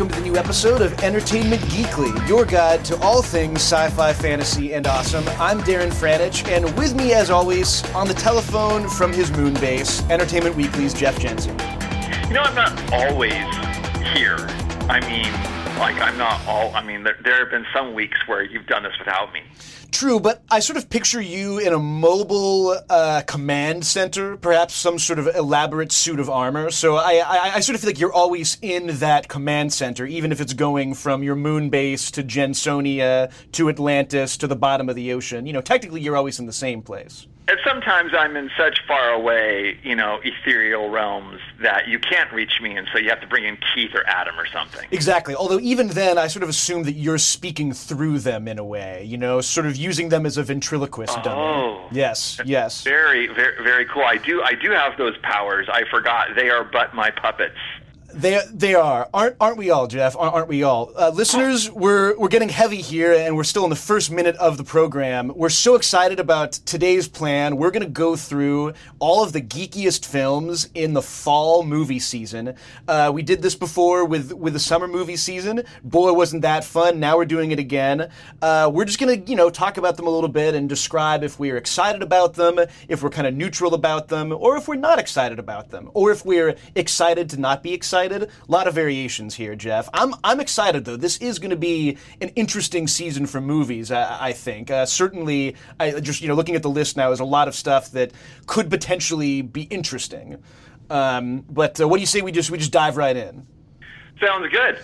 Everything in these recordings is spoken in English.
welcome to the new episode of Entertainment Geekly, your guide to all things sci fi, fantasy, and awesome. I'm Darren Franich, and with me, as always, on the telephone from his moon base, Entertainment Weekly's Jeff Jensen. You know, I'm not always here. I mean, like, I'm not all. I mean, there, there have been some weeks where you've done this without me. True, but I sort of picture you in a mobile uh, command center, perhaps some sort of elaborate suit of armor. So I, I, I, sort of feel like you're always in that command center, even if it's going from your moon base to Jensonia to Atlantis to the bottom of the ocean. You know, technically you're always in the same place. And sometimes I'm in such far away, you know, ethereal realms that you can't reach me, and so you have to bring in Keith or Adam or something. Exactly. Although even then, I sort of assume that you're speaking through them in a way, you know, sort of using them as a ventriloquist oh. dummy. Yes, yes. Very, very, very cool. I do, I do have those powers. I forgot they are but my puppets. They they are aren't aren't we all, Jeff? Aren't we all? Uh, listeners, we're we're getting heavy here, and we're still in the first minute of the program. We're so excited about today's plan. We're to go through all of the geekiest films in the fall movie season. Uh, we did this before with with the summer movie season. Boy, wasn't that fun! Now we're doing it again. Uh, we're just to you know talk about them a little bit and describe if we're excited about them, if we're kind of neutral about them, or if we're not excited about them, or if we're excited to not be excited excited. A lot of variations here, Jeff. I'm I'm excited though. This is going to be an interesting season for movies. I, I think uh, certainly. I just you know looking at the list now is a lot of stuff that could potentially be interesting. Um, but uh, what do you say we just we just dive right in? Sounds good.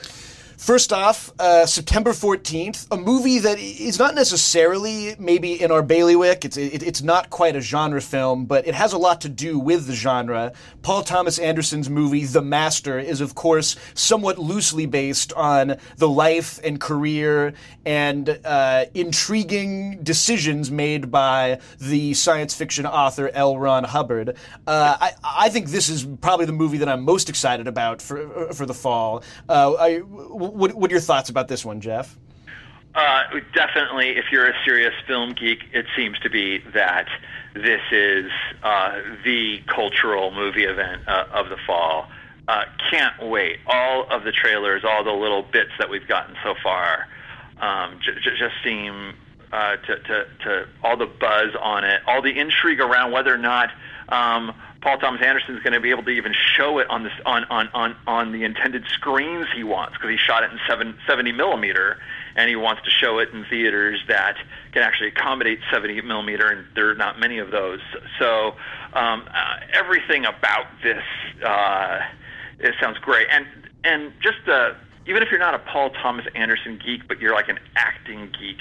First off, uh, September 14th, a movie that is not necessarily maybe in our bailiwick. It's, it, it's not quite a genre film, but it has a lot to do with the genre. Paul Thomas Anderson's movie, The Master, is of course somewhat loosely based on the life and career and uh, intriguing decisions made by the science fiction author L. Ron Hubbard. Uh, I, I, think this is probably the movie that I'm most excited about for, for the fall. Uh, I, what, what are your thoughts about this one, Jeff? Uh, definitely, if you're a serious film geek, it seems to be that this is uh, the cultural movie event uh, of the fall. Uh, can't wait. All of the trailers, all the little bits that we've gotten so far, um, j- j- just seem uh, to, to, to all the buzz on it, all the intrigue around whether or not um, Paul Thomas Anderson is going to be able to even show it on this on on on, on the intended screens he wants because he shot it in seven, 70 millimeter and he wants to show it in theaters that can actually accommodate 70 millimeter and there are not many of those. So um, uh, everything about this uh, it sounds great and and just uh, even if you're not a Paul Thomas Anderson geek, but you're like an acting geek,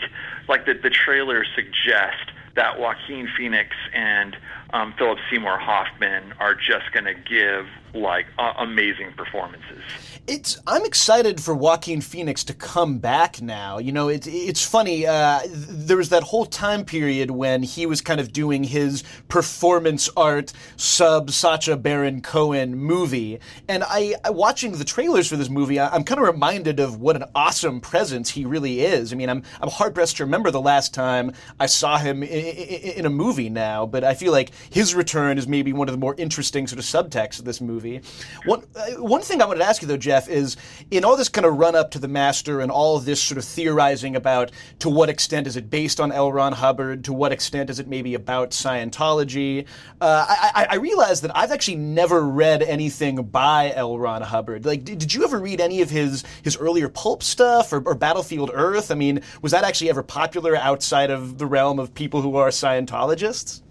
like the the trailers suggest that Joaquin Phoenix and um, Philip Seymour Hoffman are just going to give like uh, amazing performances. It's I'm excited for Joaquin Phoenix to come back now. You know, it's it's funny. Uh, there was that whole time period when he was kind of doing his performance art sub Sacha Baron Cohen movie, and I, watching the trailers for this movie, I, am kind of reminded of what an awesome presence he really is. I mean, I'm I'm hard pressed to remember the last time I saw him in, in, in a movie now, but I feel like his return is maybe one of the more interesting sort of subtexts of this movie movie. One uh, one thing I wanted to ask you though, Jeff, is in all this kind of run up to the master and all this sort of theorizing about to what extent is it based on L. Ron Hubbard, to what extent is it maybe about Scientology. Uh, I, I, realize that I've actually never read anything by L. Ron Hubbard. Like, did, did you ever read any of his his earlier pulp stuff or, or Battlefield Earth? I mean, was that actually ever popular outside of the realm of people who are Scientologists?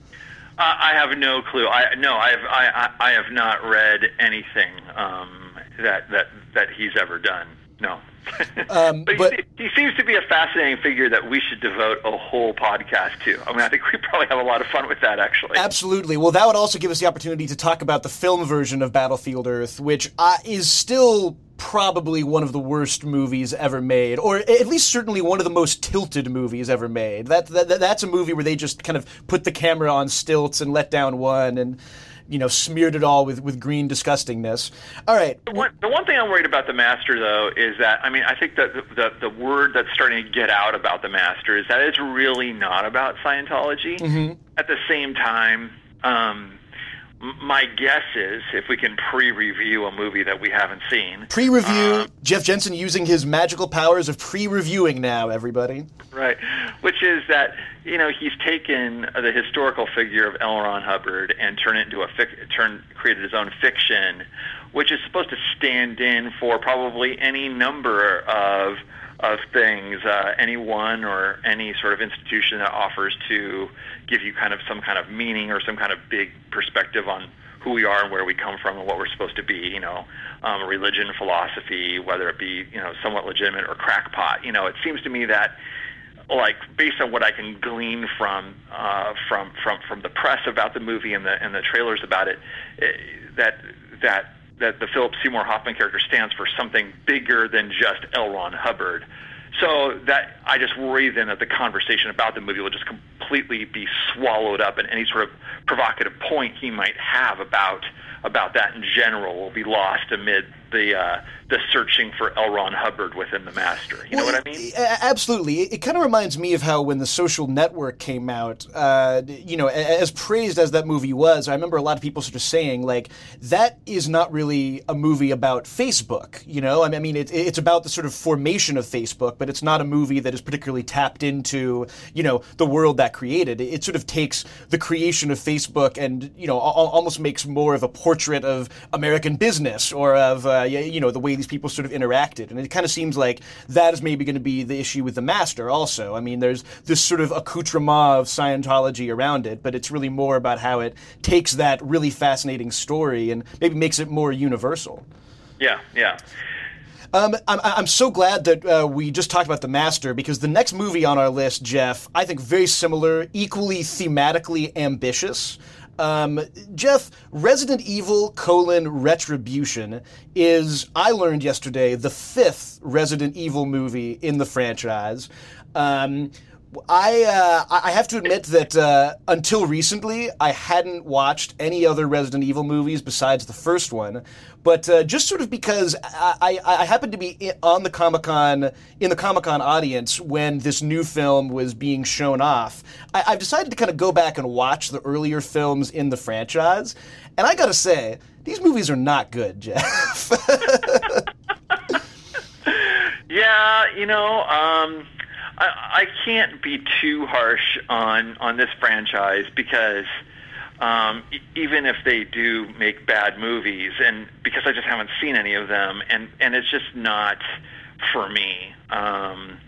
I have no clue. I no, I have I, I have not read anything um, that that that he's ever done. No. Um, but, but he, he, seems to be a fascinating figure that we should devote a whole podcast to. I mean, I think we probably have a lot of fun with that, actually. Absolutely. Well, that would also give us the opportunity to talk about the film version of Battlefield Earth, which uh, is still probably one of the worst movies ever made, or at least certainly one of the most tilted movies ever made. That, that that's a movie where they just kind of put the camera on stilts and let down one and you know smeared it all with, with green disgustingness. All right. The one, the one thing I'm worried about the master though is that I mean I think that the, the, the word that's starting to get out about the master is that it's really not about Scientology. Mm-hmm. At the same time. Um, my guess is if we can pre-review a movie that we haven't seen. Pre-review. Uh, Jeff Jensen using his magical powers of pre-reviewing now. Everybody. Right, which is that you know he's taken the historical figure of L. Ron Hubbard and turned it into a fic- turn created his own fiction, which is supposed to stand in for probably any number of of things, uh, any one or any sort of institution that offers to give you kind of some kind of meaning or some kind of big perspective on who we are and where we come from and what we're supposed to be, you know, um, religion, philosophy, whether it be, you know, somewhat legitimate or crackpot. You know, it seems to me that like based on what I can glean from uh, from from from the press about the movie and the and the trailers about it, it that that that the Philip Seymour Hoffman character stands for something bigger than just L. Ron Hubbard. So that I just worry then that the conversation about the movie will just completely be swallowed up, and any sort of provocative point he might have about about that in general will be lost amid the uh, the searching for L. Ron Hubbard within the master. You well, know what I mean? Absolutely. It, it kind of reminds me of how when the Social Network came out, uh, you know, as praised as that movie was, I remember a lot of people sort of saying like that is not really a movie about Facebook. You know, I mean, it, it's about the sort of formation of Facebook, but it's not a movie that is particularly tapped into you know the world that created. It, it sort of takes the creation of Facebook and you know almost makes more of a portrait of American business or of uh, you know the way these people sort of interacted, and it kind of seems like that is maybe going to be the issue with the master. Also, I mean, there's this sort of accoutrement of Scientology around it, but it's really more about how it takes that really fascinating story and maybe makes it more universal. Yeah, yeah. Um, I'm, I'm so glad that uh, we just talked about The Master because the next movie on our list, Jeff, I think very similar, equally thematically ambitious. Um, Jeff, Resident Evil colon Retribution is, I learned yesterday, the fifth Resident Evil movie in the franchise. Um, I uh, I have to admit that uh, until recently, I hadn't watched any other Resident Evil movies besides the first one. But uh, just sort of because I, I, I happened to be on the Comic Con in the Comic Con audience when this new film was being shown off, I, I've decided to kind of go back and watch the earlier films in the franchise, and I got to say, these movies are not good, Jeff. yeah, you know. Um I, I can't be too harsh on on this franchise because um, even if they do make bad movies, and because I just haven't seen any of them, and and it's just not for me. Um,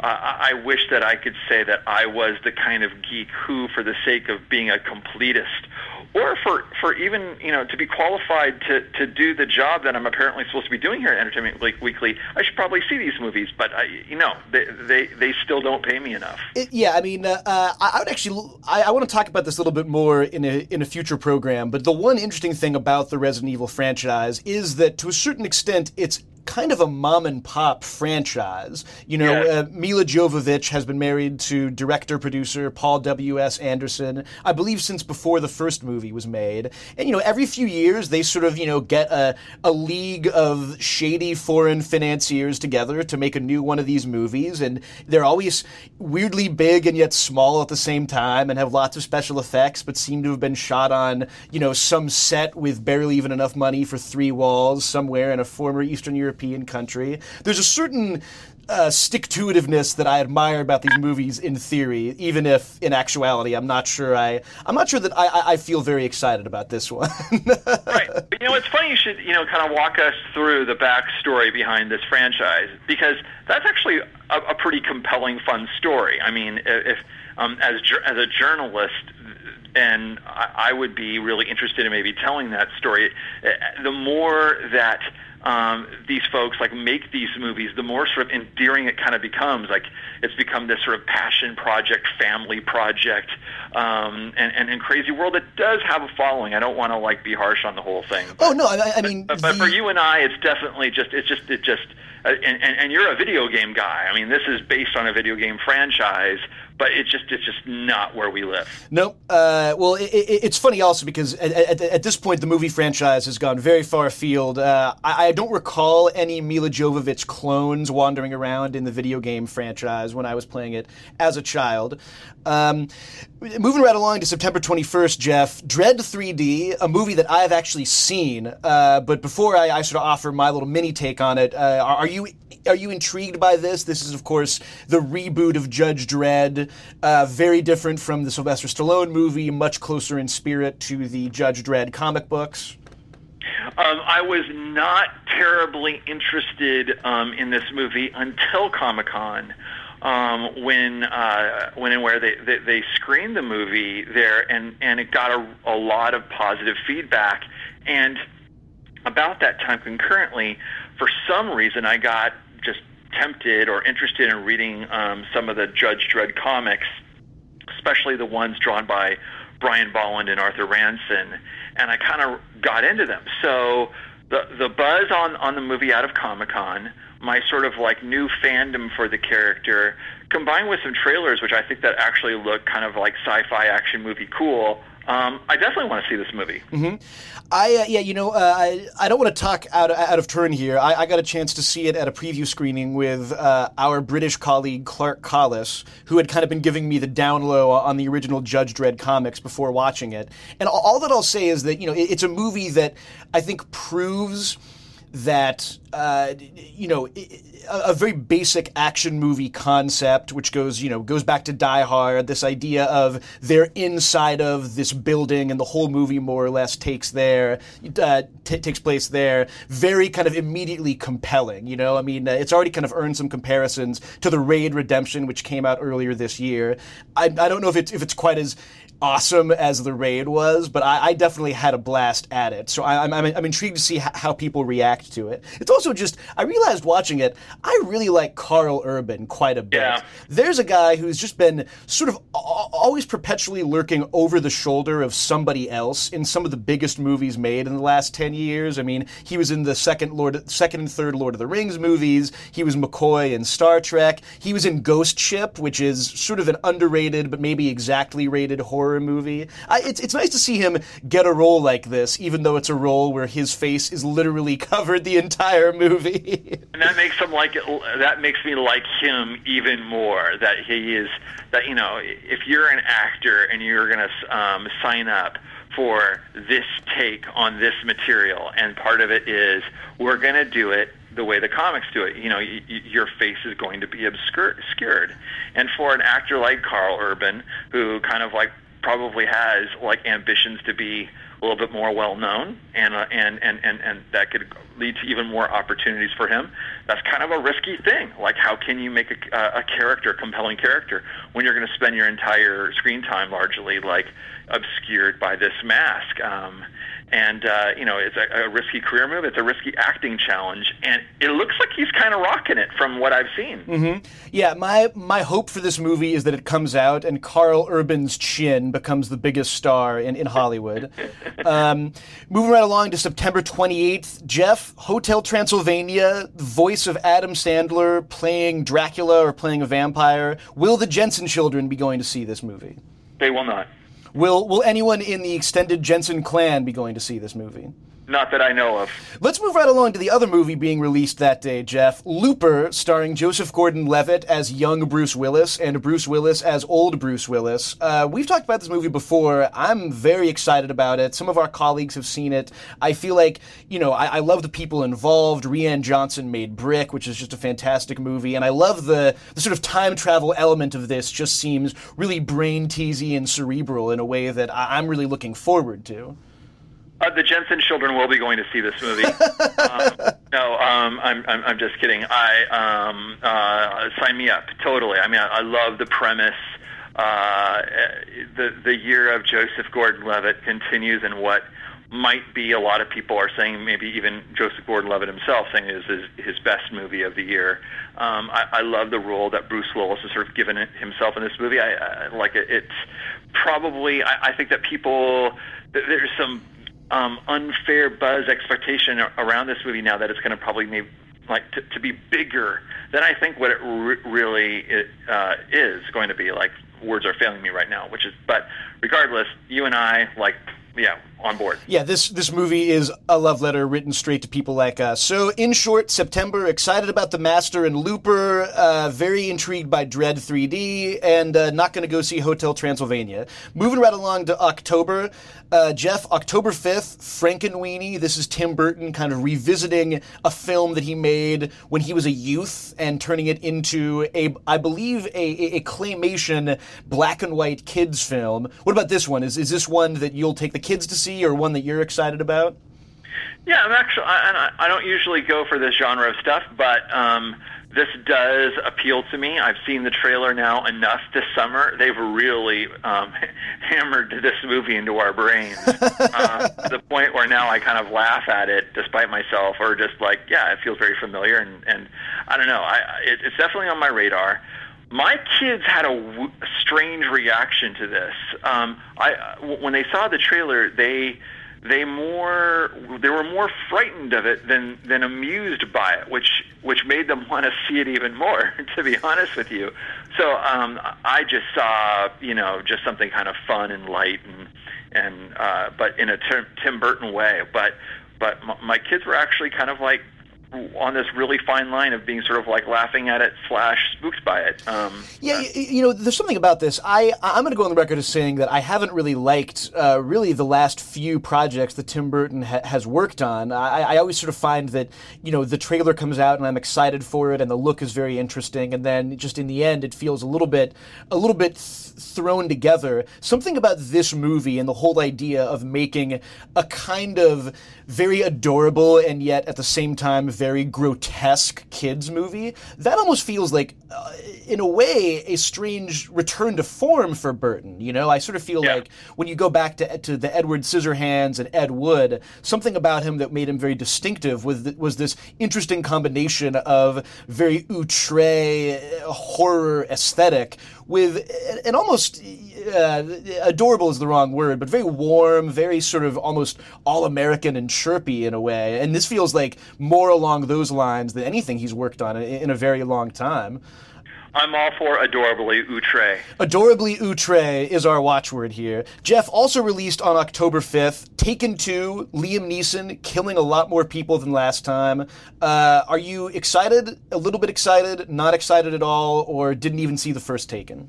I, I wish that I could say that I was the kind of geek who, for the sake of being a completist, or for, for even you know to be qualified to, to do the job that I'm apparently supposed to be doing here at Entertainment Weekly, I should probably see these movies. But I, you know, they, they, they still don't pay me enough. It, yeah, I mean, uh, uh I would actually I, I want to talk about this a little bit more in a in a future program. But the one interesting thing about the Resident Evil franchise is that to a certain extent, it's kind of a mom and pop franchise. You know, yeah. uh, Milla Jovovich has been married to director producer Paul W.S. Anderson, I believe, since before the first movie was made. And, you know, every few years they sort of, you know, get a, a league of shady foreign financiers together to make a new one of these movies. And they're always weirdly big and yet small at the same time and have lots of special effects, but seem to have been shot on, you know, some set with barely even enough money for three walls somewhere in a former Eastern European European country. There's a certain uh, stick to itiveness that I admire about these movies in theory, even if in actuality I'm not sure I I'm not sure that I, I feel very excited about this one. right. But, you know, it's funny you should you know kind of walk us through the backstory behind this franchise because that's actually a, a pretty compelling, fun story. I mean, if um, as as a journalist, and I, would be really interested in maybe telling that story. Uh, the more that um, these folks like make these movies, the more sort of endearing it kind of becomes. Like it's become this sort of passion project, family project, um, and, and, and crazy world that does have a following. I don't want to like be harsh on the whole thing. But, oh no, I, I mean, but, but the... for you and I, it's definitely just it's just it just. Uh, and, and, and you're a video game guy. I mean, this is based on a video game franchise, but it's just it's just not where we live. Nope. Uh, well, it, it, it's funny also because at, at, at, this point the movie franchise has gone very far afield. Uh, I, I, don't recall any Milla Jovovich clones wandering around in the video game franchise when I was playing it as a child. Um, moving right along to September 21st, Jeff, Dread 3D, a movie that I've actually seen. Uh, but before I, I, sort of offer my little mini take on it, uh, are, are you are you intrigued by this? This is, of course, the reboot of Judge Dredd, uh, very different from the Sylvester Stallone movie, much closer in spirit to the Judge Dredd comic books. Um, I was not terribly interested um, in this movie until Comic Con. Um, when uh, when and where they, they, they screened the movie there, and and it got a, a lot of positive feedback. And about that time, concurrently, for some reason, I got just tempted or interested in reading um, some of the Judge Dredd comics, especially the ones drawn by Brian Bolland and Arthur Ranson, and I kind of got into them. So the the buzz on on the movie out of Comic Con, my sort of like new fandom for the character, combined with some trailers, which I think that actually look kind of like sci-fi action movie cool. Um, I definitely want to see this movie. Mm-hmm. I uh, yeah, you know, uh, I, I don't want to talk out out of turn here. I, I, got a chance to see it at a preview screening with uh, our British colleague Clark Collis, who had kind of been giving me the down low on the original Judge Dredd comics before watching it. And all, that I'll say is that you know, it, it's a movie that I think proves that uh, you know a, a, very basic action movie concept, which goes you know goes back to Die Hard. This idea of they're inside of this building, and the whole movie more or less takes there uh, t- takes place there. Very kind of immediately compelling. You know, I mean, uh, it's already kind of earned some comparisons to the Raid Redemption, which came out earlier this year. I, I don't know if it's if it's quite as awesome as the raid was, but I, I definitely had a blast at it. So I, am I'm, I'm intrigued to see h- how people react to it. It's also just I realized watching it, I really like Karl Urban quite a bit. Yeah. There's a guy who's just been sort of always perpetually lurking over the shoulder of somebody else in some of the biggest movies made in the last ten years. I mean, he was in the second Lord, second and third Lord of the Rings movies. He was McCoy in Star Trek. He was in Ghost Ship, which is sort of an underrated but maybe exactly rated horror horror movie. I, it's it's nice to see him get a role like this, even though it's a role where his face is literally covered the entire movie. and that makes him like that makes me like him even more. That he is that you know if you're an actor and you're to um, sign up for this take on this material, and part of it is we're to do it the way the comics do it. You know, y- y- your face is going to be obscured. And for an actor like Karl Urban, who kind of like probably has like ambitions to be a little bit more well known, and uh, and and and and that could lead to even more opportunities for him. That's kind of a risky thing. Like, how can you make a, a character, a compelling character, when you're going to spend your entire screen time largely like obscured by this mask? Um, and uh, you know it's a, a risky career move. It's a risky acting challenge, and it looks like he's kind of rocking it from what I've seen. Mm-hmm. Yeah, my my hope for this movie is that it comes out and Karl Urban's chin becomes the biggest star in in Hollywood. um, moving right along to September 28th, Jeff Hotel Transylvania, voice of Adam Sandler playing Dracula or playing a vampire. Will the Jensen children be going to see this movie? They will not. Will Will anyone in the extended Jensen clan be going to see this movie? Not that I know of. Let's move right along to the other movie being released that day, Jeff. Looper, starring Joseph Gordon Levitt as young Bruce Willis and Bruce Willis as old Bruce Willis. Uh, we've talked about this movie before. I'm very excited about it. Some of our colleagues have seen it. I feel like, you know, I, I love the people involved. Rian Johnson made Brick, which is just a fantastic movie. And I love the, the sort of time travel element of this, just seems really brain teasy and cerebral in a way that I, I'm really looking forward to. Uh, the Jensen children will be going to see this movie. um, no, um, I'm, I'm, I'm just kidding. I um, uh, sign me up totally. I mean, I, I love the premise. Uh, the the year of Joseph Gordon-Levitt continues, and what might be a lot of people are saying, maybe even Joseph Gordon-Levitt himself saying is his, his best movie of the year. Um, I, I love the role that Bruce Willis has sort of given himself in this movie. I, I like it. It's probably I, I think that people there's some um, unfair buzz expectation around this movie now that it's going to probably maybe like to, to be bigger than I think what it re- really uh, is going to be. Like words are failing me right now, which is. But regardless, you and I like yeah, on board. Yeah, this this movie is a love letter written straight to people like us. So, in short, September, excited about The Master and Looper, uh, very intrigued by Dread 3D, and uh, not going to go see Hotel Transylvania. Moving right along to October, uh, Jeff, October 5th, Frankenweenie. This is Tim Burton kind of revisiting a film that he made when he was a youth and turning it into a, I believe, a, a claymation black and white kids film. What about this one? Is, is this one that you'll take the kids to see or one that you're excited about? Yeah, I'm actually, I, I don't usually go for this genre of stuff, but um, this does appeal to me. I've seen the trailer now enough this summer. They've really um, hammered this movie into our brains uh, to the point where now I kind of laugh at it despite myself, or just like, yeah, it feels very familiar, and, and I don't know. I, it, it's definitely on my radar my kids had a strange reaction to this. Um, I when they saw the trailer, they they more they were more frightened of it than than amused by it, which which made them want to see it even more. To be honest with you, so um, I just saw you know just something kind of fun and light and and uh, but in a Tim, Burton way. But but my kids were actually kind of like on this really fine line of being sort of like laughing at it slash spooked by it. Um, yeah, you, you, know, there's something about this. I I'm going to go on the record as saying that I haven't really liked uh, really the last few projects that Tim Burton ha- has worked on. I, I always sort of find that you know the trailer comes out and I'm excited for it and the look is very interesting, and then just in the end it feels a little bit a little bit. Th- thrown together. Something about this movie and the whole idea of making a kind of very adorable and yet at the same time very grotesque kids movie that almost feels like uh, in a way a strange return to form for Burton you know I sort of feel yeah. like when you go back to to the Edward Scissorhands and Ed Wood something about him that made him very distinctive was was this interesting combination of very outre horror aesthetic with an almost uh, adorable is the wrong word, but very warm, very sort of almost all American and chirpy in a way. And this feels like more along those lines than anything he's worked on in a very long time. I'm all for adorably outre. Adorably outre is our watchword here. Jeff also released on October 5th, Taken 2, Liam Neeson killing a lot more people than last time. Uh, are you excited, a little bit excited, not excited at all, or didn't even see the first Taken?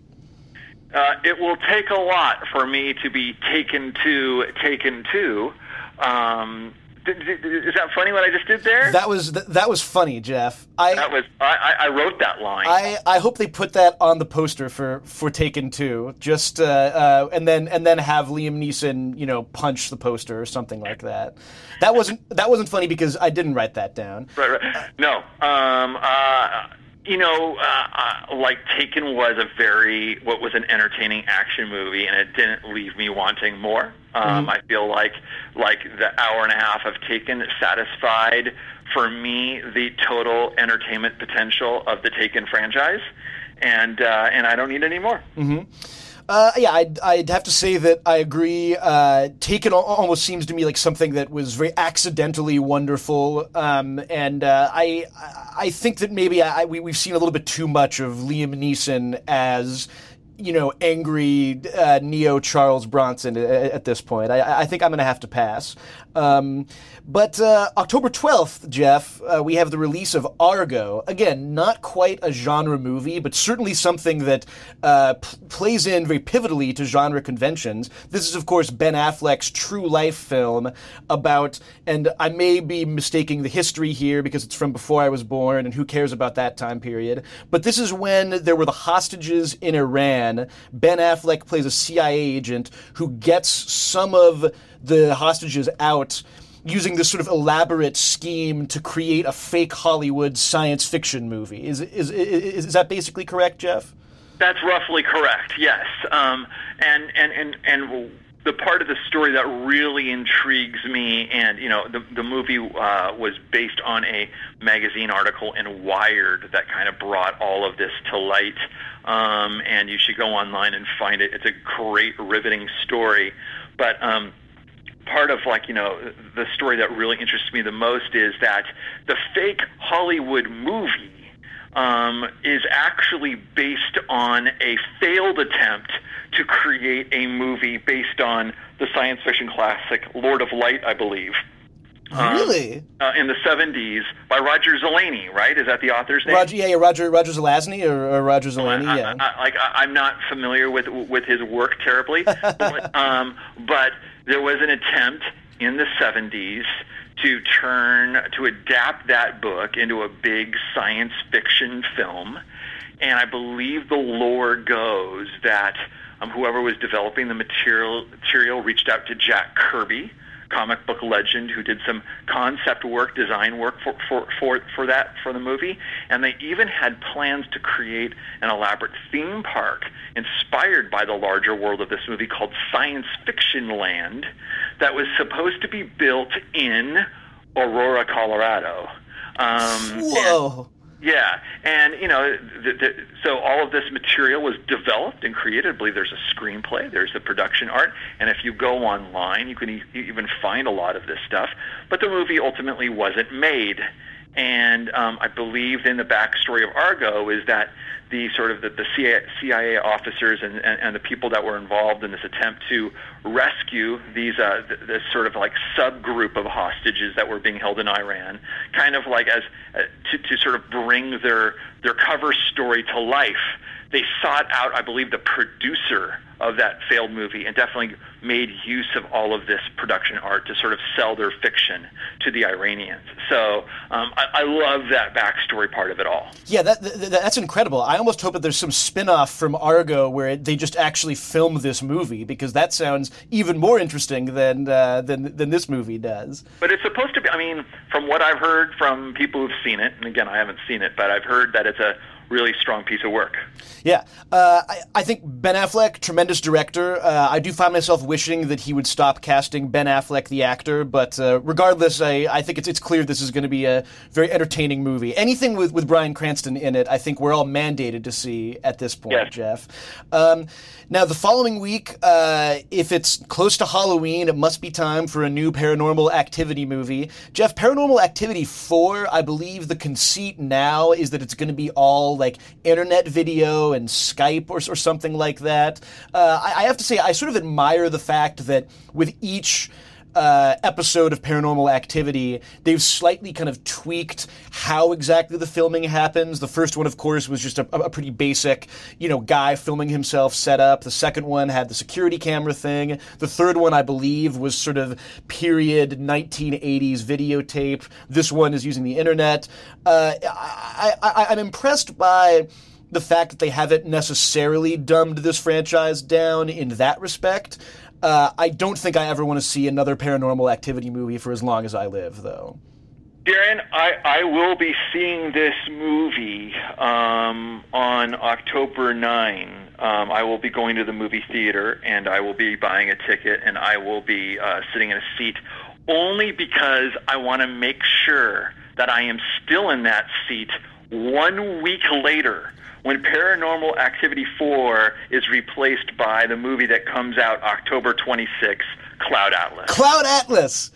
Uh, it will take a lot for me to be taken to Taken 2. Um, is that funny what I just did there? That was that was funny, Jeff. I that was I, I wrote that line. I, I hope they put that on the poster for for Taken Two, just uh, uh, and then and then have Liam Neeson, you know, punch the poster or something like that. That wasn't that wasn't funny because I didn't write that down. Right, right. No. Um. Uh you know, uh, uh, like Taken was a very what was an entertaining action movie, and it didn't leave me wanting more. Um, mm-hmm. I feel like like the hour and a half of Taken satisfied for me the total entertainment potential of the Taken franchise, and uh, and I don't need any more. Mm-hmm. Uh, yeah, I'd, I'd have to say that I agree. Uh, Taken almost seems to me like something that was very accidentally wonderful, um, and uh, I I think that maybe I, we, we've seen a little bit too much of Liam Neeson as you know, angry uh, neo Charles Bronson at, at, this point. I, I think I'm going to have to pass. Um, but uh, October 12th, Jeff, uh, we have the release of Argo. Again, not quite a genre movie, but certainly something that uh, p- plays in very pivotally to genre conventions. This is, of course, Ben Affleck's true life film about, and I may be mistaking the history here because it's from before I was born, and who cares about that time period. But this is when there were the hostages in Iran. Ben Affleck plays a CIA agent who gets some of the hostages out using this sort of elaborate scheme to create a fake Hollywood science fiction movie. Is is is, is that basically correct, Jeff? That's roughly correct. Yes, um, and and and and the part of the story that really intrigues me, and you know, the the movie uh, was based on a magazine article in Wired that kind of brought all of this to light. Um, and you should go online and find it. It's a great, riveting story. But um, part of like you know the story that really interests me the most is that the fake Hollywood movie um, is actually based on a failed attempt to create a movie based on the science fiction classic Lord of Light, I believe. Really? Um, uh, in the 70s by Roger Zelazny, right? Is that the author's name? Roger, yeah, yeah, Roger, Roger Zelazny or, or Roger Zelazny, I, yeah. I, I, like I, I'm not familiar with with his work terribly, but, um, but there was an attempt in the 70s to turn to adapt that book into a big science fiction film, and I believe the lore goes that um, whoever was developing the material material reached out to Jack Kirby comic book legend who did some concept work, design work for, for, for, for that for the movie, and they even had plans to create an elaborate theme park inspired by the larger world of this movie called Science Fiction Land that was supposed to be built in Aurora, Colorado. Um, Whoa. Yeah, and you know, the, the, so all of this material was developed and created. I believe there's a screenplay, there's the production art, and if you go online, you can e- even find a lot of this stuff. But the movie ultimately wasn't made, and um, I believe in the backstory of Argo is that the sort of the, the CIA officers and, and, and the people that were involved in this attempt to rescue these uh, th- this sort of like subgroup of hostages that were being held in Iran, kind of like as uh, to, to sort of bring their their cover story to life. They sought out, I believe, the producer of that failed movie and definitely made use of all of this production art to sort of sell their fiction to the Iranians. So um, I, I love that backstory part of it all. Yeah, that, that, that's incredible. I almost hope that there's some spin-off from Argo where it, they just actually film this movie because that sounds even more interesting than uh, than than this movie does. But it's supposed to be. I mean, from what I've heard from people who've seen it, and again, I haven't seen it, but I've heard that it's a really strong piece of work. Yeah, uh, I, I, think Ben Affleck, tremendous director. Uh, I do find myself wishing that he would stop casting Ben Affleck, the actor. But uh, regardless, I, I think it's, it's clear this is going to be a very entertaining movie. Anything with, with Bryan Cranston in it, I think we're all mandated to see at this point, yes. Jeff. Um, now, the following week, uh, if it's close to Halloween, it must be time for a new Paranormal Activity movie. Jeff, Paranormal Activity 4, I believe the conceit now is that it's going to be all like internet video and Skype or, or something like that. Uh, I, I have to say, I sort of admire the fact that with each uh, episode of Paranormal Activity, they've slightly kind of tweaked how exactly the filming happens. The first one, of course, was just a, a, pretty basic, you know, guy filming himself set up. The second one had the security camera thing. The third one, I believe, was sort of period 1980s videotape. This one is using the internet. Uh, I, I, I'm impressed by the fact that they haven't necessarily dumbed this franchise down in that respect. Uh, I don't think I ever want to see another paranormal activity movie for as long as I live, though. Darren, I, I will be seeing this movie um, on October 9. Um, I will be going to the movie theater and I will be buying a ticket and I will be uh, sitting in a seat only because I want to make sure that I am still in that seat one week later when Paranormal Activity 4 is replaced by the movie that comes out October 26th, Cloud Atlas. Cloud Atlas!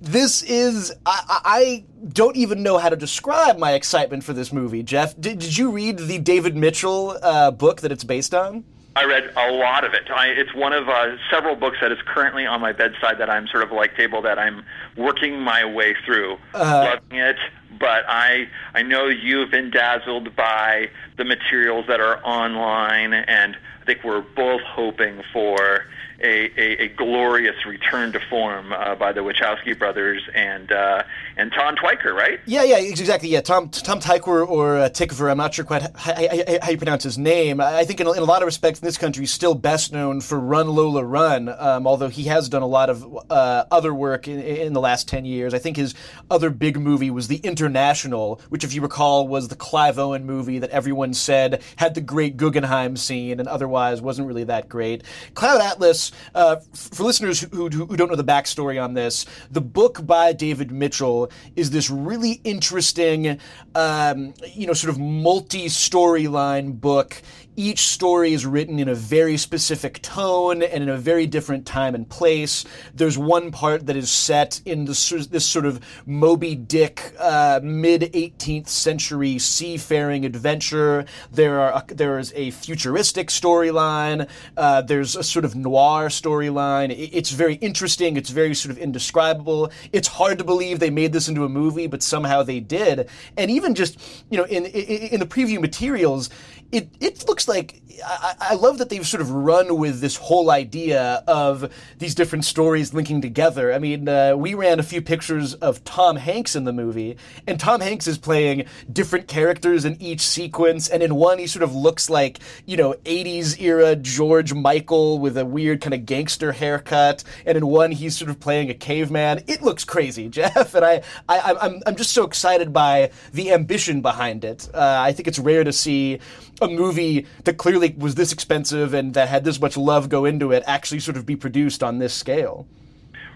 This is. I, I don't even know how to describe my excitement for this movie, Jeff. Did, did you read the David Mitchell uh, book that it's based on? I read a lot of it. I, it's one of uh, several books that is currently on my bedside that I'm sort of like table that I'm working my way through. Uh, Loving it, but I I know you've been dazzled by the materials that are online, and I think we're both hoping for a, a, a glorious return to form uh, by the Wachowski brothers and uh, and Tom Twyker, right? Yeah, yeah, exactly. Yeah, Tom Tom Tykwer or uh, Tikver. I'm not sure quite how, how, how, you pronounce his name. I think in a, in a lot of respects in this country, he's still best known for Run Lola Run. Um, although he has done a lot of uh, other work in, in the last ten years. I think his other big movie was The International, which, if you recall, was the Clive Owen movie that everyone said had the great Guggenheim scene and otherwise wasn't really that great. Cloud Atlas. Uh, for listeners who, who, who don't know the backstory on this, the book by David Mitchell is this really interesting, um, you know, sort of multi storyline book each story is written in a very specific tone and in a very different time and place. There's one part that is set in this, this sort of Moby Dick uh, mid 18th century seafaring adventure. There are there is a futuristic storyline. Uh, there's a sort of noir storyline. It's very interesting. It's very sort of indescribable. It's hard to believe they made this into a movie, but somehow they did. And even just you know in in, in the preview materials, it it looks like I, I, love that they've sort of run with this whole idea of these different stories linking together. I mean, uh, we ran a few pictures of Tom Hanks in the movie, and Tom Hanks is playing different characters in each sequence. And in one, he sort of looks like you know '80s era George Michael with a weird kind of gangster haircut, and in one, he's sort of playing a caveman. It looks crazy, Jeff, and I, I I'm I'm just so excited by the ambition behind it. Uh, I think it's rare to see a movie that clearly was this expensive and that had this much love go into it actually sort of be produced on this scale.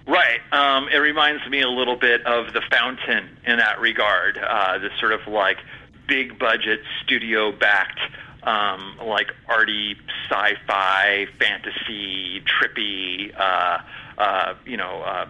Right. Um, it reminds me a little bit of The Fountain in that regard. Uh, this sort of like big budget, studio backed, um, like arty sci fi, fantasy, trippy, uh, uh, you know, uh,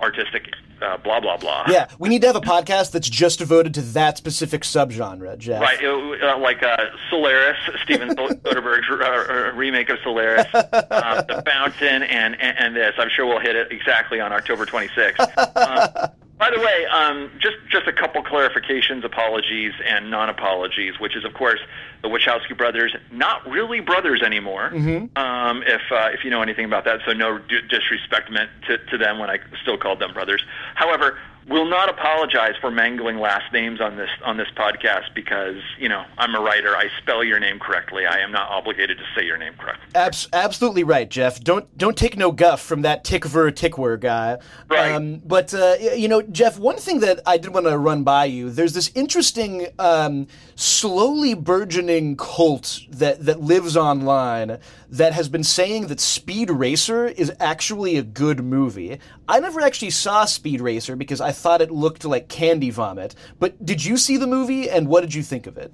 artistic uh, blah blah blah. Yeah, we need to have a podcast that's just devoted to that specific subgenre, Jeff. Right, uh, like uh, Solaris, Steven Soderbergh's uh, remake of Solaris, uh, The Fountain, and, and, and this. I'm sure we'll hit it exactly on October 26th. By the way, um, just just a couple clarifications, apologies, and non-apologies, which is, of course, the Wachowski brothers not really brothers anymore. Mm-hmm. Um, if uh, if you know anything about that, so no d- disrespect meant to, to them when I still called them brothers. However, will not apologize for mangling last names on this on this podcast because you know I'm a writer. I spell your name correctly. I am not obligated to say your name correctly. Abs- absolutely right, Jeff. Don't don't take no guff from that Tickver Tickwer guy. Right. Um, but uh, you know, Jeff, one thing that I did want to run by you. There's this interesting, um, slowly burgeoning cult that that lives online that has been saying that Speed Racer is actually a good movie. I never actually saw Speed Racer because I thought it looked like candy vomit. But did you see the movie, and what did you think of it?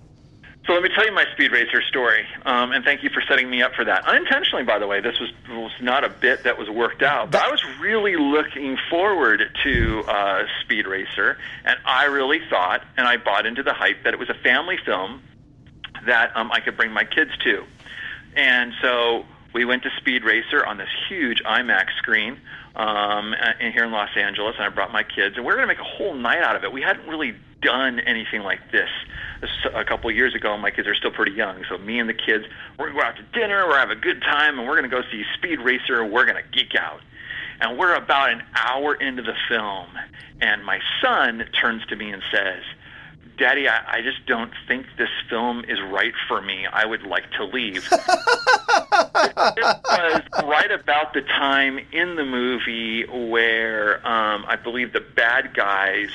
So let me tell you my Speed Racer story, um, and thank you for setting me up for that. Unintentionally, by the way, this was was not a bit that was worked out, but I was really looking forward to uh, Speed Racer, and I really thought, and I bought into the hype that it was a family film that um, I could bring my kids to. And so we went to Speed Racer on this huge IMAX screen um, in, here in Los Angeles, and I brought my kids, and we are going to make a whole night out of it. We hadn't really done anything like this. This a couple of years ago, my kids are still pretty young. So me and the kids, we're going to go out to dinner, we're have a good time, and we're going to go see Speed Racer, and we're going to geek out. And we're about an hour into the film, and my son turns to me and says, Daddy, I, I just don't think this film is right for me. I would like to leave. it was right about the time in the movie where um, I believe the bad guys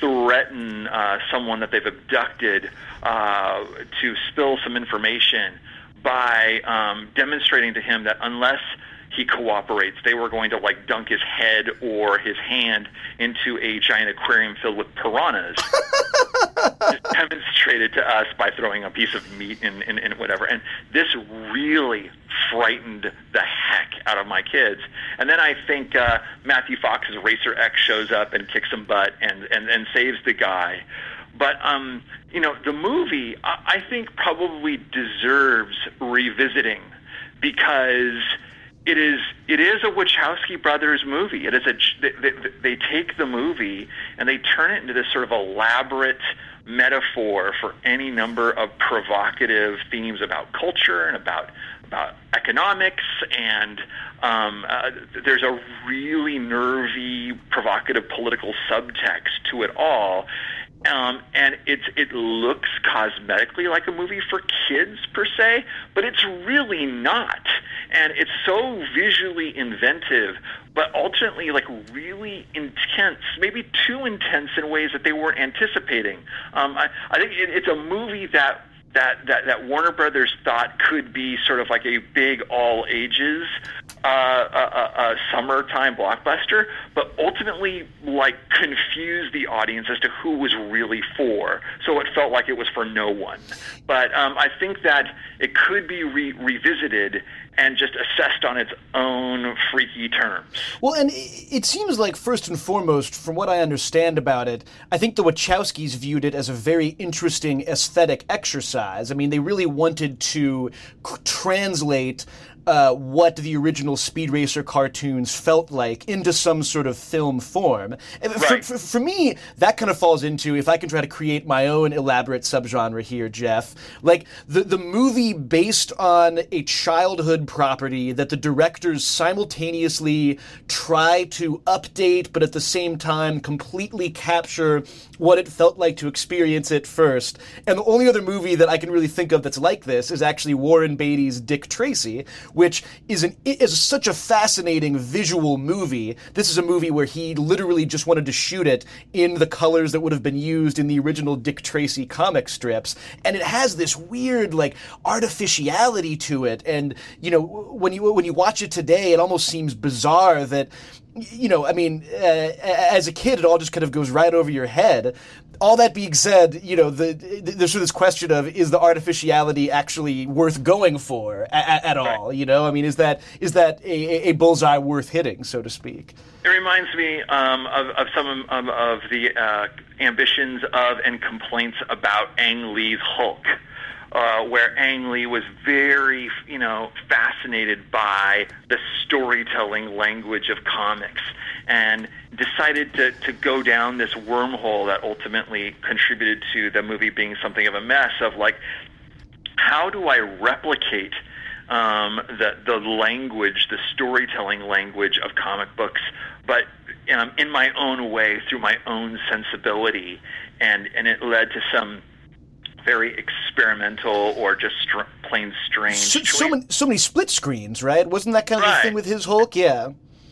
threaten uh, someone that they've abducted uh, to spill some information by um, demonstrating to him that unless he cooperates. They were going to like dunk his head or his hand into a giant aquarium filled with piranhas. demonstrated to us by throwing a piece of meat in, in, in whatever. And this really frightened the heck out of my kids. And then I think uh, Matthew Fox's Racer X shows up and kicks some butt and, and, and saves the guy. But um, you know, the movie I, I think probably deserves revisiting because it is it is a Wachowski brothers movie. It is a they, they, take the movie and they turn it into this sort of elaborate metaphor for any number of provocative themes about culture and about about economics and um, uh, there's a really nervy provocative political subtext to it all um, and it's it looks cosmetically like a movie for kids per se, but it's really not. And it's so visually inventive, but ultimately like really intense, maybe too intense in ways that they weren't anticipating. Um, I, I think it, it's a movie that that, that, that Warner Brothers thought could be sort of like a big all ages a, a, a summertime blockbuster, but ultimately like confused the audience as to who was really for. So it felt like it was for no one. But um, I think that it could be re- revisited and just assessed on its own freaky terms. Well, and it seems like, first and foremost, from what I understand about it, I think the Wachowskis viewed it as a very interesting aesthetic exercise. I mean, they really wanted to translate uh, what the original Speed Racer cartoons felt like into some sort of film form. Right. For, for, for, me, that kind of falls into if I can try to create my own elaborate subgenre here, Jeff. Like the the movie based on a childhood property that the directors simultaneously try to update, but at the same time completely capture what it felt like to experience it first. And the only other movie that I can really think of that's like this is actually Warren Beatty's Dick Tracy which is an is such a fascinating visual movie. This is a movie where he literally just wanted to shoot it in the colors that would have been used in the original Dick Tracy comic strips, and it has this weird like artificiality to it. And you know, when you when you watch it today, it almost seems bizarre that you know, I mean, uh, as a kid, it all just kind of goes right over your head. All that being said, you know, the, there's sort of this question of is the artificiality actually worth going for at, at all? You know, I mean, is that is that a, a, bullseye worth hitting, so to speak? It reminds me um, of, of, some of, of the uh, ambitions of and complaints about Ang Lee's Hulk uh, where Ang Lee was very, you know, fascinated by the storytelling language of comics and decided to, to go down this wormhole that ultimately contributed to the movie being something of a mess of like, how do I replicate um, the, the language, the storytelling language of comic books, but um, in my own way, through my own sensibility. And, and it led to some very experimental or just str- plain strange. So, so, many, so many split screens, right? Wasn't that kind of right. the thing with his Hulk? Yeah.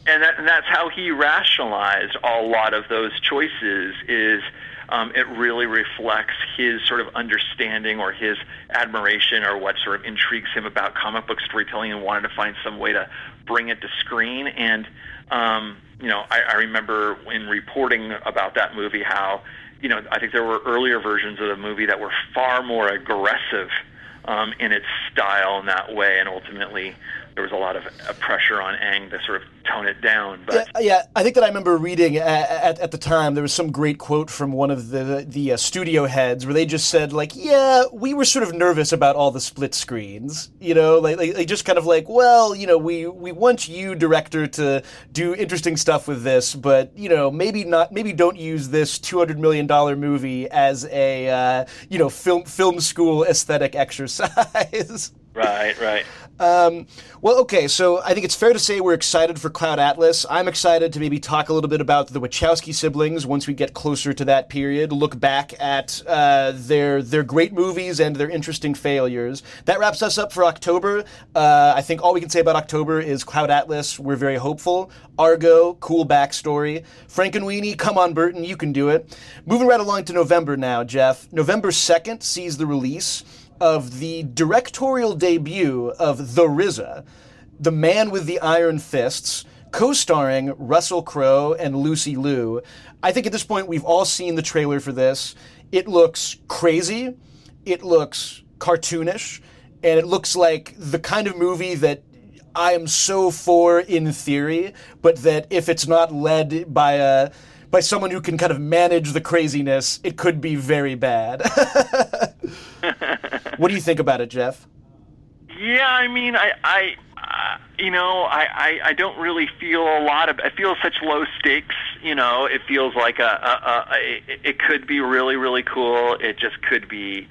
And, that, and that's how he rationalized a lot of those choices. Is um, it really reflects his sort of understanding or his admiration or what sort of intrigues him about comic book storytelling and wanted to find some way to bring it to screen. And um, you know, I, I remember in reporting about that movie how you know, I think there were earlier versions of the movie that were far more aggressive um, in its style in that way, and ultimately there was a lot of uh, pressure on Ang to sort of tone it down. But yeah, yeah I think that I remember reading at, at, at, the time there was some great quote from one of the the uh, studio heads where they just said like, "Yeah, we were sort of nervous about all the split screens, you know, like, like they just kind of like, well, you know, we we want you director to do interesting stuff with this, but you know, maybe not, maybe don't use this two hundred million dollar movie as a uh, you know film film school aesthetic exercise." Right, right. Um, well, okay, so I think it's fair to say we're excited for Cloud Atlas. I'm excited to maybe talk a little bit about the Wachowski siblings once we get closer to that period. Look back at uh, their their great movies and their interesting failures. That wraps us up for October. Uh, I think all we can say about October is Cloud Atlas. We're very hopeful. Argo, cool backstory. Frankenweenie, come on, Burton, you can do it. Moving right along to November now, Jeff. November second sees the release of the directorial debut of The RZA, The Man with the Iron Fists, co starring Russell Crowe and Lucy Liu. I think at this point we've all seen the trailer for this. It looks crazy, it looks cartoonish, and it looks like the kind of movie that I am so for in theory, but that if it's not led by a by someone who can kind of manage the craziness, it could be very bad. what do you think about it, Jeff? Yeah, I mean, I, I, uh, you know, I, I, I don't really feel a lot of. I feel such low stakes. You know, it feels like a, a, a, a it could be really, really cool. It just could be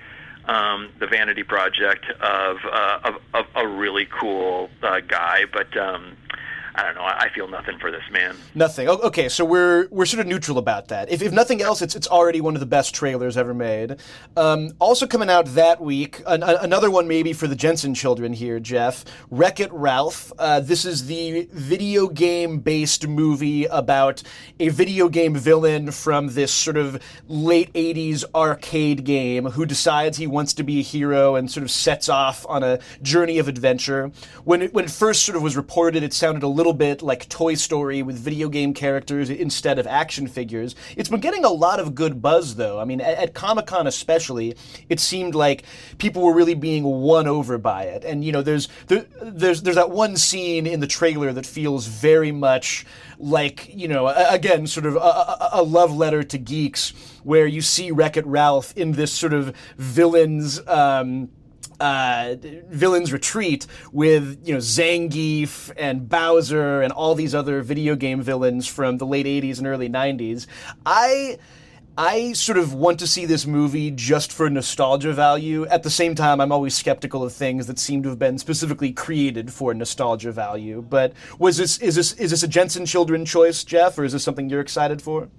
um, the vanity project of, uh, of, of a really cool uh, guy. But um, I don't know. I feel nothing for this man. Nothing. Okay, so we're we're sort of neutral about that. If, if nothing else, it's it's already one of the best trailers ever made. Um, also coming out that week, an, another one maybe for the Jensen children here, Jeff. Wreck It Ralph. Uh, this is the video game based movie about a video game villain from this sort of late '80s arcade game who decides he wants to be a hero and sort of sets off on a journey of adventure. When it, when it first sort of was reported, it sounded a little bit like Toy Story with video game characters instead of action figures. It's been getting a lot of good buzz, though. I mean, at, at Comic Con especially, it seemed like people were really being won over by it. And you know, there's there, there's there's that one scene in the trailer that feels very much like you know, again, sort of a, a love letter to geeks, where you see Wreck It Ralph in this sort of villains. Um, uh, villains retreat with you know Zangief and Bowser and all these other video game villains from the late 80s and early 90s. I I sort of want to see this movie just for nostalgia value. At the same time, I'm always skeptical of things that seem to have been specifically created for nostalgia value. But was this is this is this a Jensen Children choice, Jeff, or is this something you're excited for?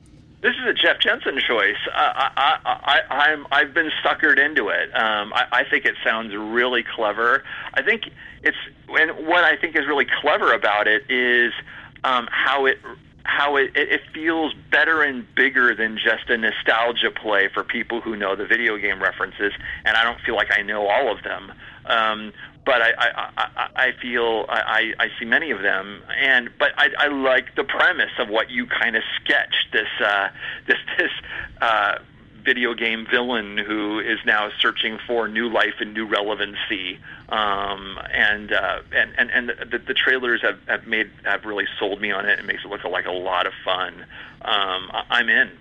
This is a Jeff Jensen choice. I, I, I, I'm I've been suckered into it. Um, I, I think it sounds really clever. I think it's and what I think is really clever about it is um, how it how it, it feels better and bigger than just a nostalgia play for people who know the video game references, and I don't feel like I know all of them. Um, but I, I, I, I feel I, I see many of them, and but I, I like the premise of what you kind of sketched this uh, this this uh, video game villain who is now searching for new life and new relevancy. Um, and, uh, and and and the, the trailers have, have made have really sold me on it. It makes it look like a lot of fun. Um, I'm in.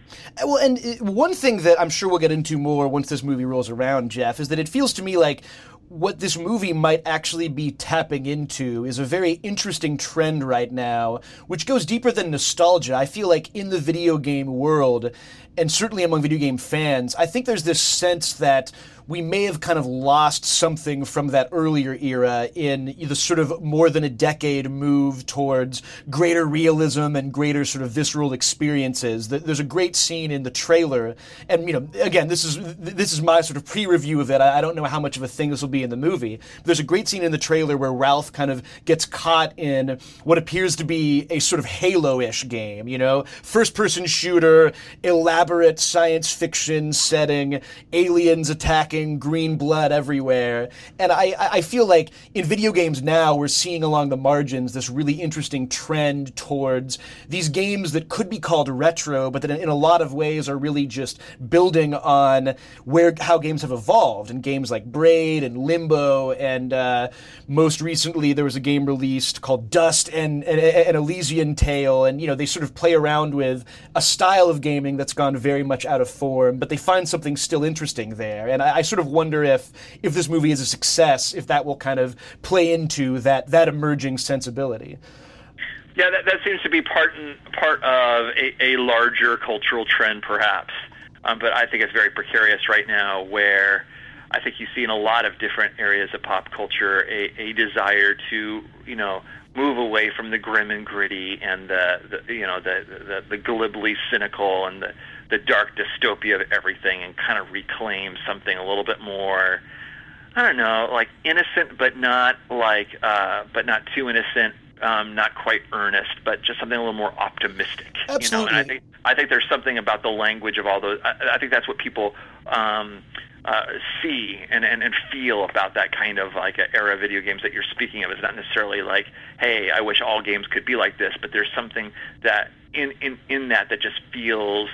Well, and one thing that I'm sure we'll get into more once this movie rolls around, Jeff, is that it feels to me like what this movie might actually be tapping into is a very interesting trend right now, which goes deeper than nostalgia. I feel like in the video game world, and certainly among video game fans, I think there's this sense that we may have kind of lost something from that earlier era in the sort of more than a decade move towards greater realism and greater sort of visceral experiences. There's a great scene in the trailer, and you know, again, this is this is my sort of pre-review of it. I don't know how much of a thing this will be in the movie. But there's a great scene in the trailer where Ralph kind of gets caught in what appears to be a sort of Halo-ish game. You know, first-person shooter, elaborate science fiction setting, aliens attacking green blood everywhere. And I, I feel like in video games now, we're seeing along the margins this really interesting trend towards these games that could be called retro, but that in a lot of ways are really just building on where how games have evolved. And games like Braid and Limbo, and uh, most recently there was a game released called Dust and, and Elysian Tail. And, you know, they sort of play around with a style of gaming that's gone very much out of form, but they find something still interesting there. And I, I sort of wonder if if this movie is a success, if that will kind of play into that that emerging sensibility. Yeah, that, that seems to be part and, part of a, a larger cultural trend, perhaps. Um, but I think it's very precarious right now, where I think you see in a lot of different areas of pop culture a, a desire to, you know, move away from the grim and gritty and the, the you know the, the the glibly cynical and the the dark dystopia of everything and kind of reclaim something a little bit more I don't know, like innocent but not like uh but not too innocent, um, not quite earnest, but just something a little more optimistic. Absolutely. You know, and I think I think there's something about the language of all those I, I think that's what people um uh, see and, and, and feel about that kind of like era of video games that you're speaking of is not necessarily like, hey, I wish all games could be like this, but there's something that in, in, in that that just feels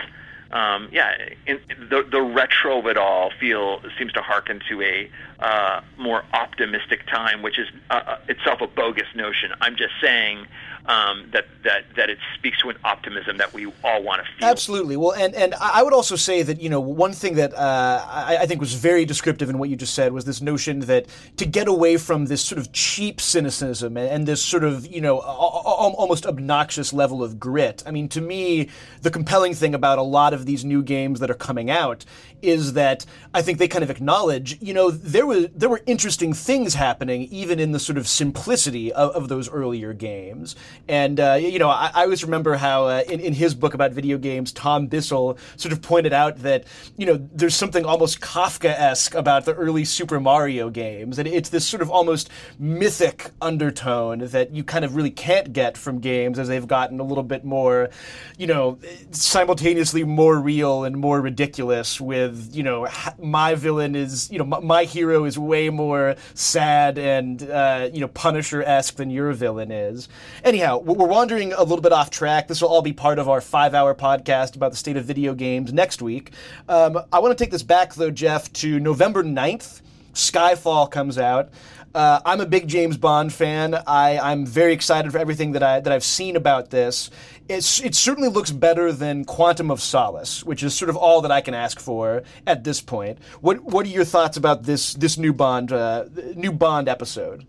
um, yeah, in, the the retro of it all feel seems to harken to a uh, more optimistic time, which is uh, uh itself a bogus notion. I'm just saying um, that that that it speaks to an optimism that we all want to feel. Absolutely. Well, and and I would also say that you know one thing that uh, I, I, think was very descriptive in what you just said was this notion that to get away from this sort of cheap cynicism and, and this sort of you know a, a, almost obnoxious level of grit. I mean, to me, the compelling thing about a lot of these new games that are coming out is that I think they kind of acknowledge you know there were there were interesting things happening even in the sort of simplicity of, of those earlier games And uh, you know, I, I, always remember how uh, in, in his book about video games, Tom Bissell sort of pointed out that you know there's something almost Kafka-esque about the early Super Mario games, and it's this sort of almost mythic undertone that you kind of really can't get from games as they've gotten a little bit more, you know, simultaneously more real and more ridiculous. With you know, my villain is you know my, my hero is way more sad and uh, you know Punisher esque than your villain is. Anyhow, we're wandering a little bit off track. This will all be part of our five hour podcast about the state of video games next week. Um, I want to take this back, though, Jeff, to November 9th. Skyfall comes out. Uh, I'm a big James Bond fan. I, I'm very excited for everything that I that I've seen about this. It's, it certainly looks better than Quantum of Solace, which is sort of all that I can ask for at this point. What What are your thoughts about this this new Bond uh, new Bond episode?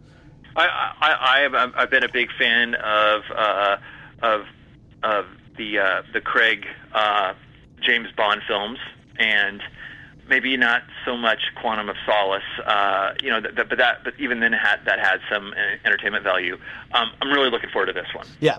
I, I, I've, I've been a big fan of uh, of of the uh, the Craig uh, James Bond films, and maybe not so much Quantum of Solace. Uh, you know, th- th- but that but even then had, that had some entertainment value. Um, I'm really looking forward to this one. Yeah.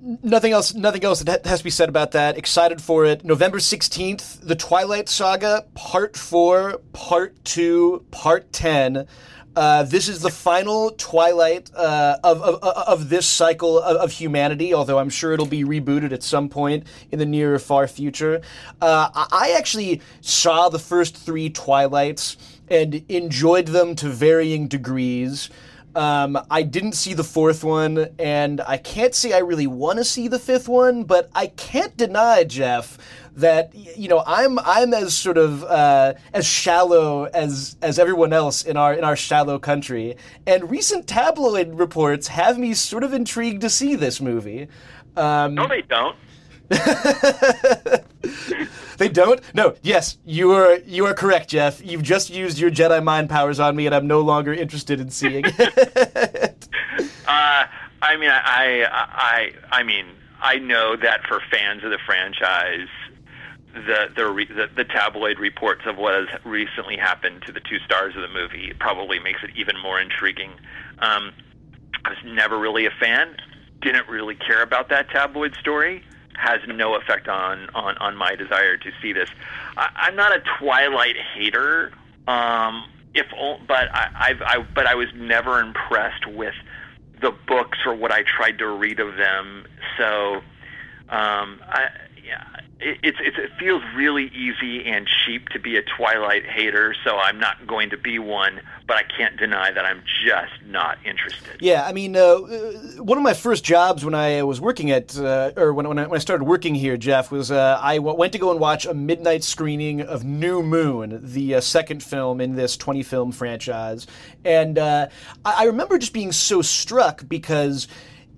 Nothing else. Nothing else that has to be said about that. Excited for it. November sixteenth, the Twilight Saga, Part Four, Part Two, Part Ten. Uh, this is the final twilight uh, of, of, of this cycle of, of, humanity, although I'm sure it'll be rebooted at some point in the near or far future. Uh, I actually saw the first three Twilights and enjoyed them to varying degrees. Um, I didn't see the fourth one, and I can't say I really want to see the fifth one, but I can't deny, Jeff, that you know I'm I'm as sort of uh, as shallow as as everyone else in our in our shallow country, and recent tabloid reports have me sort of intrigued to see this movie. Um, no, they don't. they don't. No. Yes, you are. You are correct, Jeff. You've just used your Jedi mind powers on me, and I'm no longer interested in seeing it. uh, I mean, I, I, I mean, I know that for fans of the franchise, the the, re, the the tabloid reports of what has recently happened to the two stars of the movie probably makes it even more intriguing. Um, I was never really a fan. Didn't really care about that tabloid story. Has no effect on on on my desire to see this. I, I'm not a Twilight hater. Um, if but I, I've I, but I was never impressed with the books or what I tried to read of them. So um, I yeah it, it's, it's, it feels really easy and cheap to be a Twilight hater, so I'm not going to be one, but I can't deny that I'm just not interested. Yeah, I mean, uh, one of my first jobs when I was working at, uh, or when, when I, when, I, started working here, Jeff, was uh, I w- went to go and watch a midnight screening of New Moon, the uh, second film in this 20 film franchise. And uh, I, I remember just being so struck because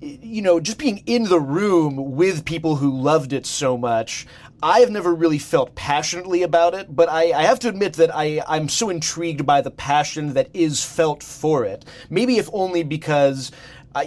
you know, just being in the room with people who loved it so much, I have never really felt passionately about it, but I, I, have to admit that I, I'm so intrigued by the passion that is felt for it. Maybe if only because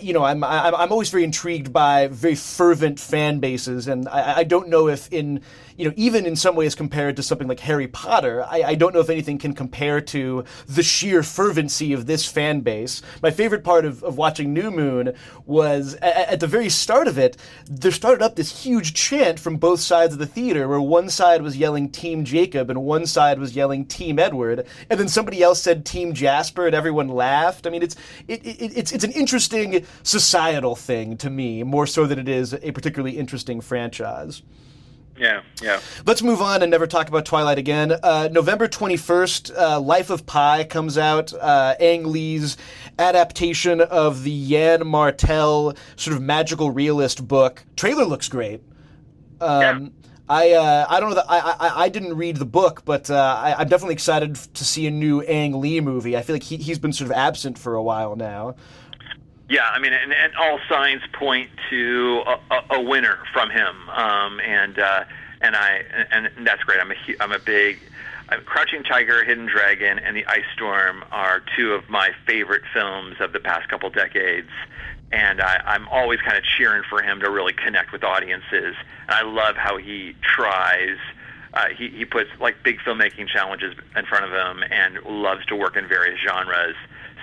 you know, I'm, I'm I'm always very intrigued by very fervent fan bases, and I, I don't know if in you know, even in some ways compared to something like Harry Potter, I, I, don't know if anything can compare to the sheer fervency of this fan base. My favorite part of, of watching New Moon was at, at the very start of it, there started up this huge chant from both sides of the theater where one side was yelling Team Jacob and one side was yelling Team Edward, and then somebody else said Team Jasper and everyone laughed. I mean, it's, it, it, it's, it's an interesting societal thing to me, more so than it is a particularly interesting franchise. Yeah, yeah. Let's move on and never talk about Twilight again. Uh, November 21st, uh, Life of Pi comes out. Uh, Ang Lee's adaptation of the Yann Martel sort of magical realist book. Trailer looks great. Um, yeah. I uh, I don't know that I, I I didn't read the book, but uh, I, am definitely excited to see a new Ang Lee movie. I feel like he he's been sort of absent for a while now. Yeah, I mean, and, and all signs point to a, a, a winner from him, um, and uh, and I and, and that's great. I'm a I'm a big uh, Crouching Tiger, Hidden Dragon, and The Ice Storm are two of my favorite films of the past couple decades, and I, I'm always kind of cheering for him to really connect with audiences. And I love how he tries. Uh, he, he puts like big filmmaking challenges in front of him and loves to work in various genres.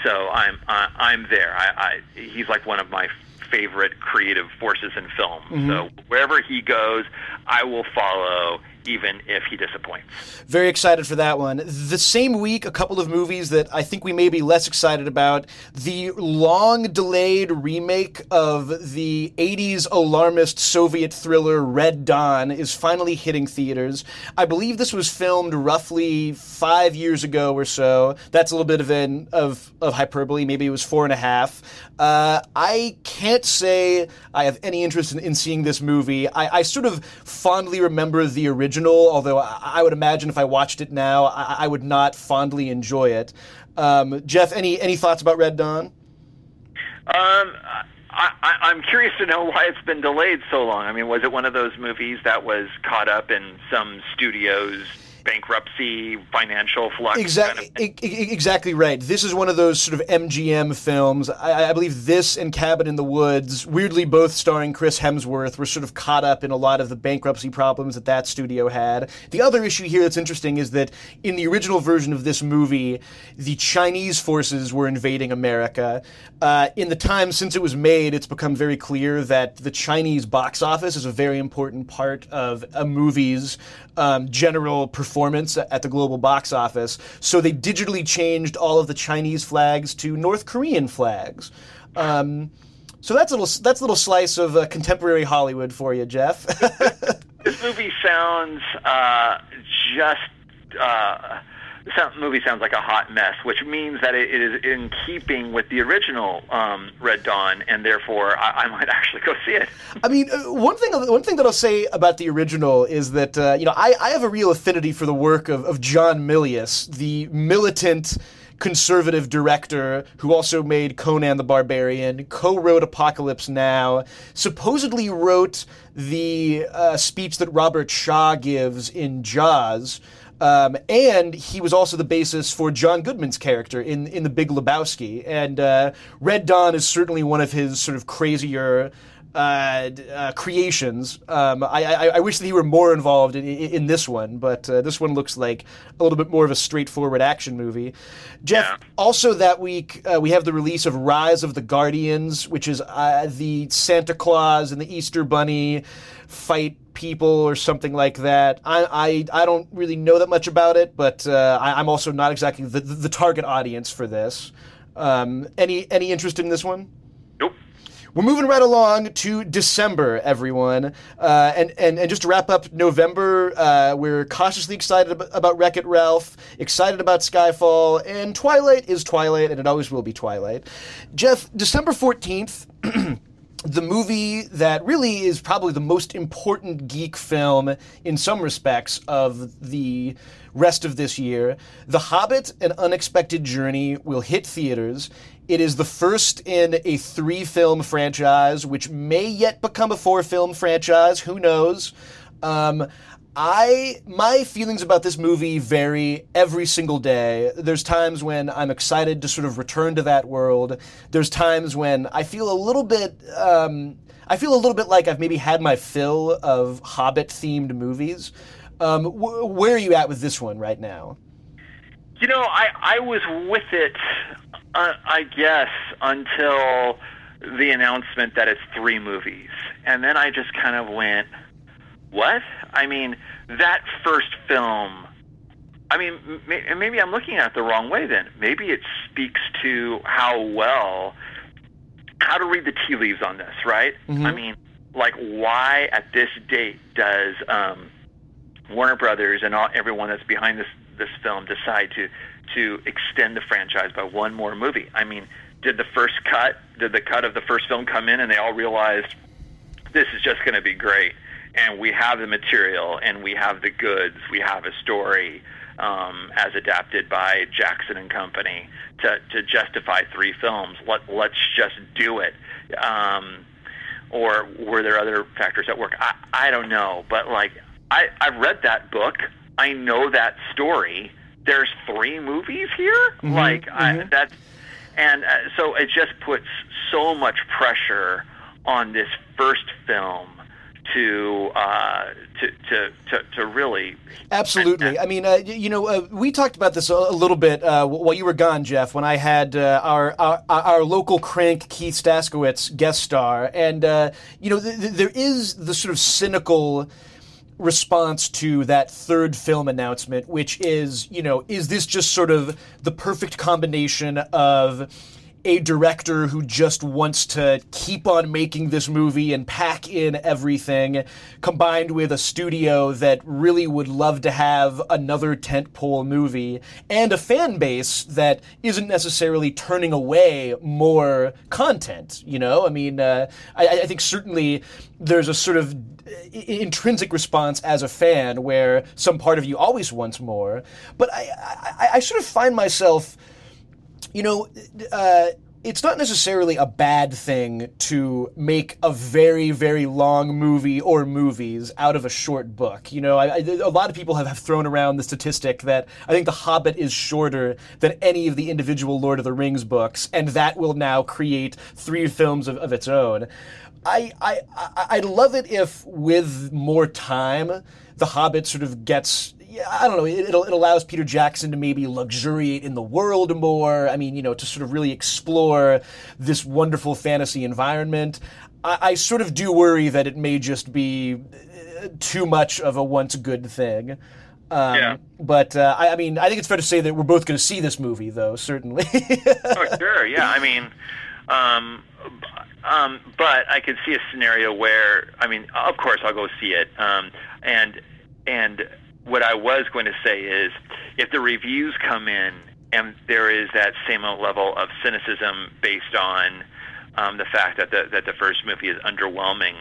So I'm uh, I'm there. I, I he's like one of my favorite creative forces in film. Mm-hmm. So wherever he goes, I will follow even if he disappoints. Very excited for that one. The same week, a couple of movies that I think we may be less excited about. The long delayed remake of the 80s alarmist Soviet thriller Red Dawn is finally hitting theaters. I believe this was filmed roughly five years ago or so. That's a little bit of an of, of hyperbole. Maybe it was four and a half. Uh, I can't say I have any interest in, in seeing this movie. I, I sort of fondly remember the original original, although I, would imagine if I watched it now, I, I would not fondly enjoy it. Um, Jeff, any any thoughts about Red Dawn? Um, I, am curious to know why it's been delayed so long. I mean, was it one of those movies that was caught up in some studio's bankruptcy, financial flux. Exactly, kind of exactly right. This is one of those sort of MGM films. I, I, believe this and Cabin in the Woods, weirdly both starring Chris Hemsworth, were sort of caught up in a lot of the bankruptcy problems that that studio had. The other issue here that's interesting is that in the original version of this movie, the Chinese forces were invading America. Uh, in the time since it was made, it's become very clear that the Chinese box office is a very important part of a movie's um, general performance at the global box office. So they digitally changed all of the Chinese flags to North Korean flags. Um, so that's a little that's a little slice of uh, contemporary Hollywood for you, Jeff. this movie sounds uh, just. Uh, the movie sounds like a hot mess, which means that it is in keeping with the original um, Red Dawn, and therefore I, I, might actually go see it. I mean, uh, one thing one thing that I'll say about the original is that uh, you know I, I have a real affinity for the work of, of John Milius, the militant conservative director who also made Conan the Barbarian, co wrote Apocalypse Now, supposedly wrote the uh, speech that Robert Shaw gives in Jaws. Um, and he was also the basis for John Goodman's character in in The Big Lebowski. And uh, Red Dawn is certainly one of his sort of crazier uh, uh, creations. Um, I, I, I, wish that he were more involved in, in, in this one, but uh, this one looks like a little bit more of a straightforward action movie. Jeff, yeah. also that week uh, we have the release of Rise of the Guardians, which is uh, the Santa Claus and the Easter Bunny fight people or something like that. I I, I don't really know that much about it, but uh, I, am also not exactly the, the target audience for this. Um, any any interest in this one? Nope. We're moving right along to December, everyone. Uh, and, and, and just to wrap up November, uh, we're cautiously excited about Wreck It Ralph, excited about Skyfall, and Twilight is Twilight, and it always will be Twilight. Jeff, December 14th. the movie that really is probably the most important geek film in some respects of the rest of this year. The Hobbit An Unexpected Journey will hit theaters. It is the first in a three film franchise, which may yet become a four film franchise. Who knows? Um, I my feelings about this movie vary every single day. There's times when I'm excited to sort of return to that world. There's times when I feel a little bit um, I feel a little bit like I've maybe had my fill of Hobbit themed movies. Um, wh- where are you at with this one right now? You know, I I was with it, uh, I guess, until the announcement that it's three movies, and then I just kind of went what? I mean, that first film. I mean, maybe I'm looking at it the wrong way. Then maybe it speaks to how well, how to read the tea leaves on this, right? Mm-hmm. I mean, like why at this date does um, Warner Brothers and all, everyone that's behind this this film decide to to extend the franchise by one more movie? I mean, did the first cut, did the cut of the first film come in and they all realized this is just going to be great? And we have the material and we have the goods, we have a story um, as adapted by Jackson and Company to, to justify three films. Let, let's just do it. Um, or were there other factors at work? I, I don't know, but like I, I've read that book. I know that story. There's three movies here. Mm-hmm, like mm-hmm. I, that's and uh, so it just puts so much pressure on this first film to, uh, to, to, to, to really. Absolutely. I mean, uh, you know, uh, we talked about this a, a little bit uh, while you were gone, Jeff, when I had uh, our, our, our local crank Keith Staskiewicz guest star, and uh, you know, th- th- there is the sort of cynical response to that third film announcement, which is, you know, is this just sort of the perfect combination of a director who just wants to keep on making this movie and pack in everything, combined with a studio that really would love to have another tentpole movie, and a fan base that isn't necessarily turning away more content. You know, I mean, uh, I, I think certainly there's a sort of intrinsic response as a fan where some part of you always wants more, but I, I, I sort of find myself you know, uh, it's not necessarily a bad thing to make a very, very long movie or movies out of a short book. You know, I, I, a lot of people have, have thrown around the statistic that I think The Hobbit is shorter than any of the individual Lord of the Rings books, and that will now create three films of, of its own. I, I, I'd love it if, with more time, The Hobbit sort of gets I don't know. It, it, allows Peter Jackson to maybe luxuriate in the world more. I mean, you know, to sort of really explore this wonderful fantasy environment. I, I sort of do worry that it may just be uh, too much of a once good thing. Um, yeah. But uh, I, I, mean, I think it's fair to say that we're both going to see this movie, though. Certainly. oh, sure. Yeah. I mean, um, um, but I could see a scenario where, I mean, of course, I'll go see it, um, and and what I was going to say is if the reviews come in and there is that same level of cynicism based on um, the fact that the, that the first movie is underwhelming,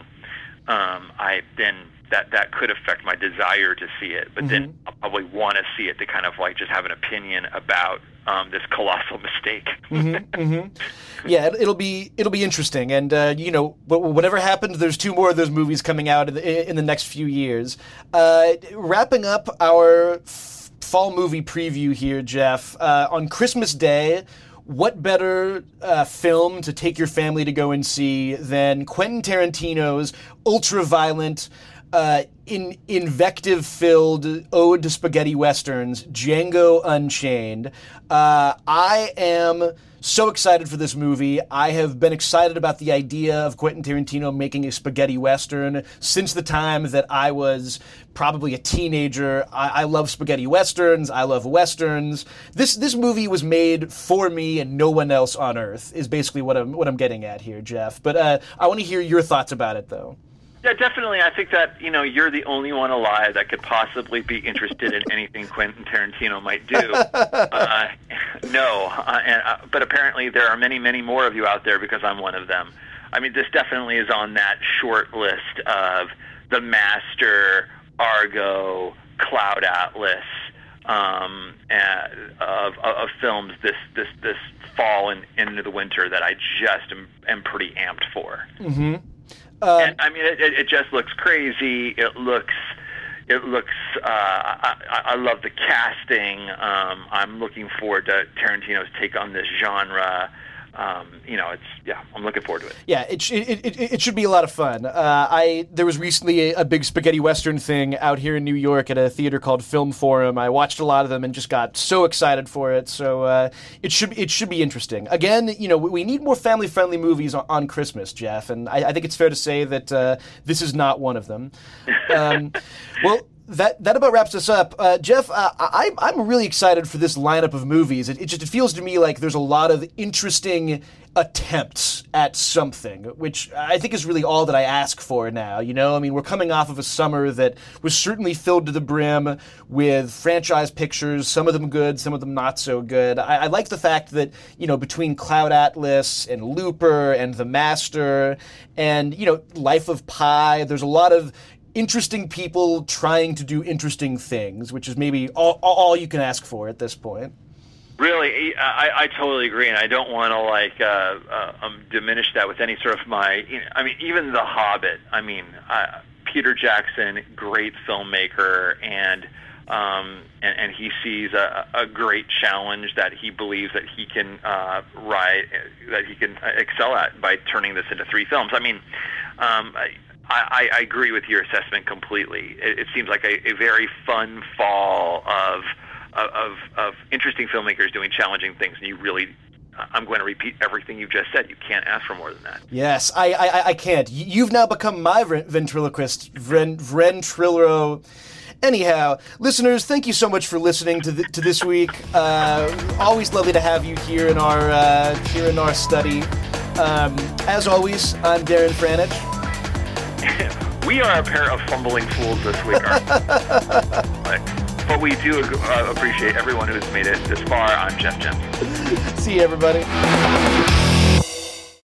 um, I then that that could affect my desire to see it. But mm-hmm. then I'll probably want to see it to kind of like just have an opinion about um, this colossal mistake. mm-hmm, mm-hmm. Yeah, it, will be it'll be interesting, and uh, you know, whatever happens, there's two more of those movies coming out in the, in the next few years. Uh, wrapping up our f- fall movie preview here, Jeff, uh, on Christmas Day what better uh, film to take your family to go and see than Quentin Tarantino's ultra violent, uh, in invective filled ode to spaghetti westerns, Django Unchained. Uh, I am so excited for this movie. I have been excited about the idea of Quentin Tarantino making a spaghetti western since the time that I was probably a teenager. I, I love spaghetti westerns. I love westerns. This this movie was made for me and no one else on earth. Is basically what I'm what I'm getting at here, Jeff. But uh, I want to hear your thoughts about it, though. Yeah, definitely. I think that you know you're the only one alive that could possibly be interested in anything Quentin Tarantino might do. uh, no, uh, and, uh, but apparently there are many, many more of you out there because I'm one of them. I mean, this definitely is on that short list of The Master, Argo, Cloud Atlas, um, uh, of, of films this this this fall and into the winter that I just am, am pretty amped for. Mm-hmm. Um, and, I mean, it, it just looks crazy. It looks, it looks. Uh, I, I love the casting. Um, I'm looking forward to Tarantino's take on this genre um, you know, it's yeah, I'm looking forward to it. Yeah, it sh- it, it, it should be a lot of fun. Uh, I there was recently a, a, big spaghetti western thing out here in New York at a theater called Film Forum. I watched a lot of them and just got so excited for it. So uh, it should it should be interesting. Again, you know, we need more family friendly movies on, on, Christmas, Jeff, and I, I, think it's fair to say that uh, this is not one of them. Um, well that that about wraps us up. Uh, Jeff, uh, I, I'm really excited for this lineup of movies. It, it, just it feels to me like there's a lot of interesting attempts at something, which I think is really all that I ask for now. You know, I mean, we're coming off of a summer that was certainly filled to the brim with franchise pictures, some of them good, some of them not so good. I, I like the fact that, you know, between Cloud Atlas and Looper and The Master and, you know, Life of Pi, there's a lot of interesting people trying to do interesting things, which is maybe all, all you can ask for at this point. Really, I, I totally agree, and I don't want to like uh, uh, um, diminish that with any sort of my. You know, I mean, even The Hobbit. I mean, uh, Peter Jackson, great filmmaker, and um, and, and he sees a, a great challenge that he believes that he can uh, ride, that he can excel at by turning this into three films. I mean, um, I, I, I agree with your assessment completely. It, it seems like a, a very fun fall of, of of interesting filmmakers doing challenging things, and you really I'm going to repeat everything you've just said. You can't ask for more than that. Yes, I I, I can't. You've now become my ventriloquist, Vren. Anyhow, listeners, thank you so much for listening to, the, to this week. Uh, always lovely to have you here in our uh, here in our study. Um, as always, I'm Darren Franich. we are a pair of fumbling fools this week. but we do uh, appreciate everyone who's made it this far. I'm Jeff Jensen. See you, everybody.